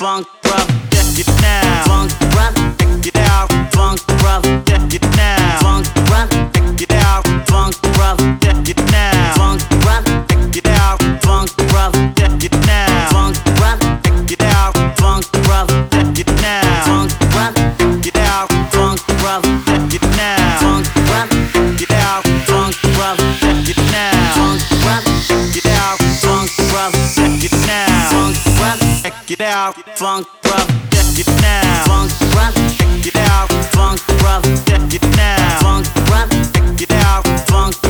Funk, brother, check it now. check it. Funk brother, check it out. Funk check it now. Funk check it out. Funk brother, check it now. Funk brother, check it out. Funk.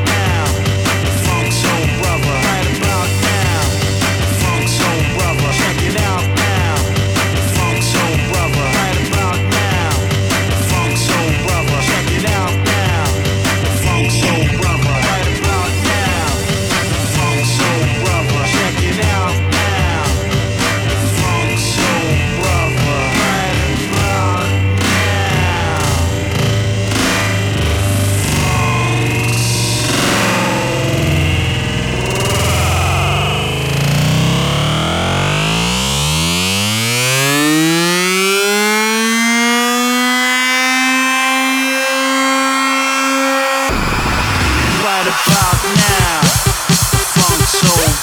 soul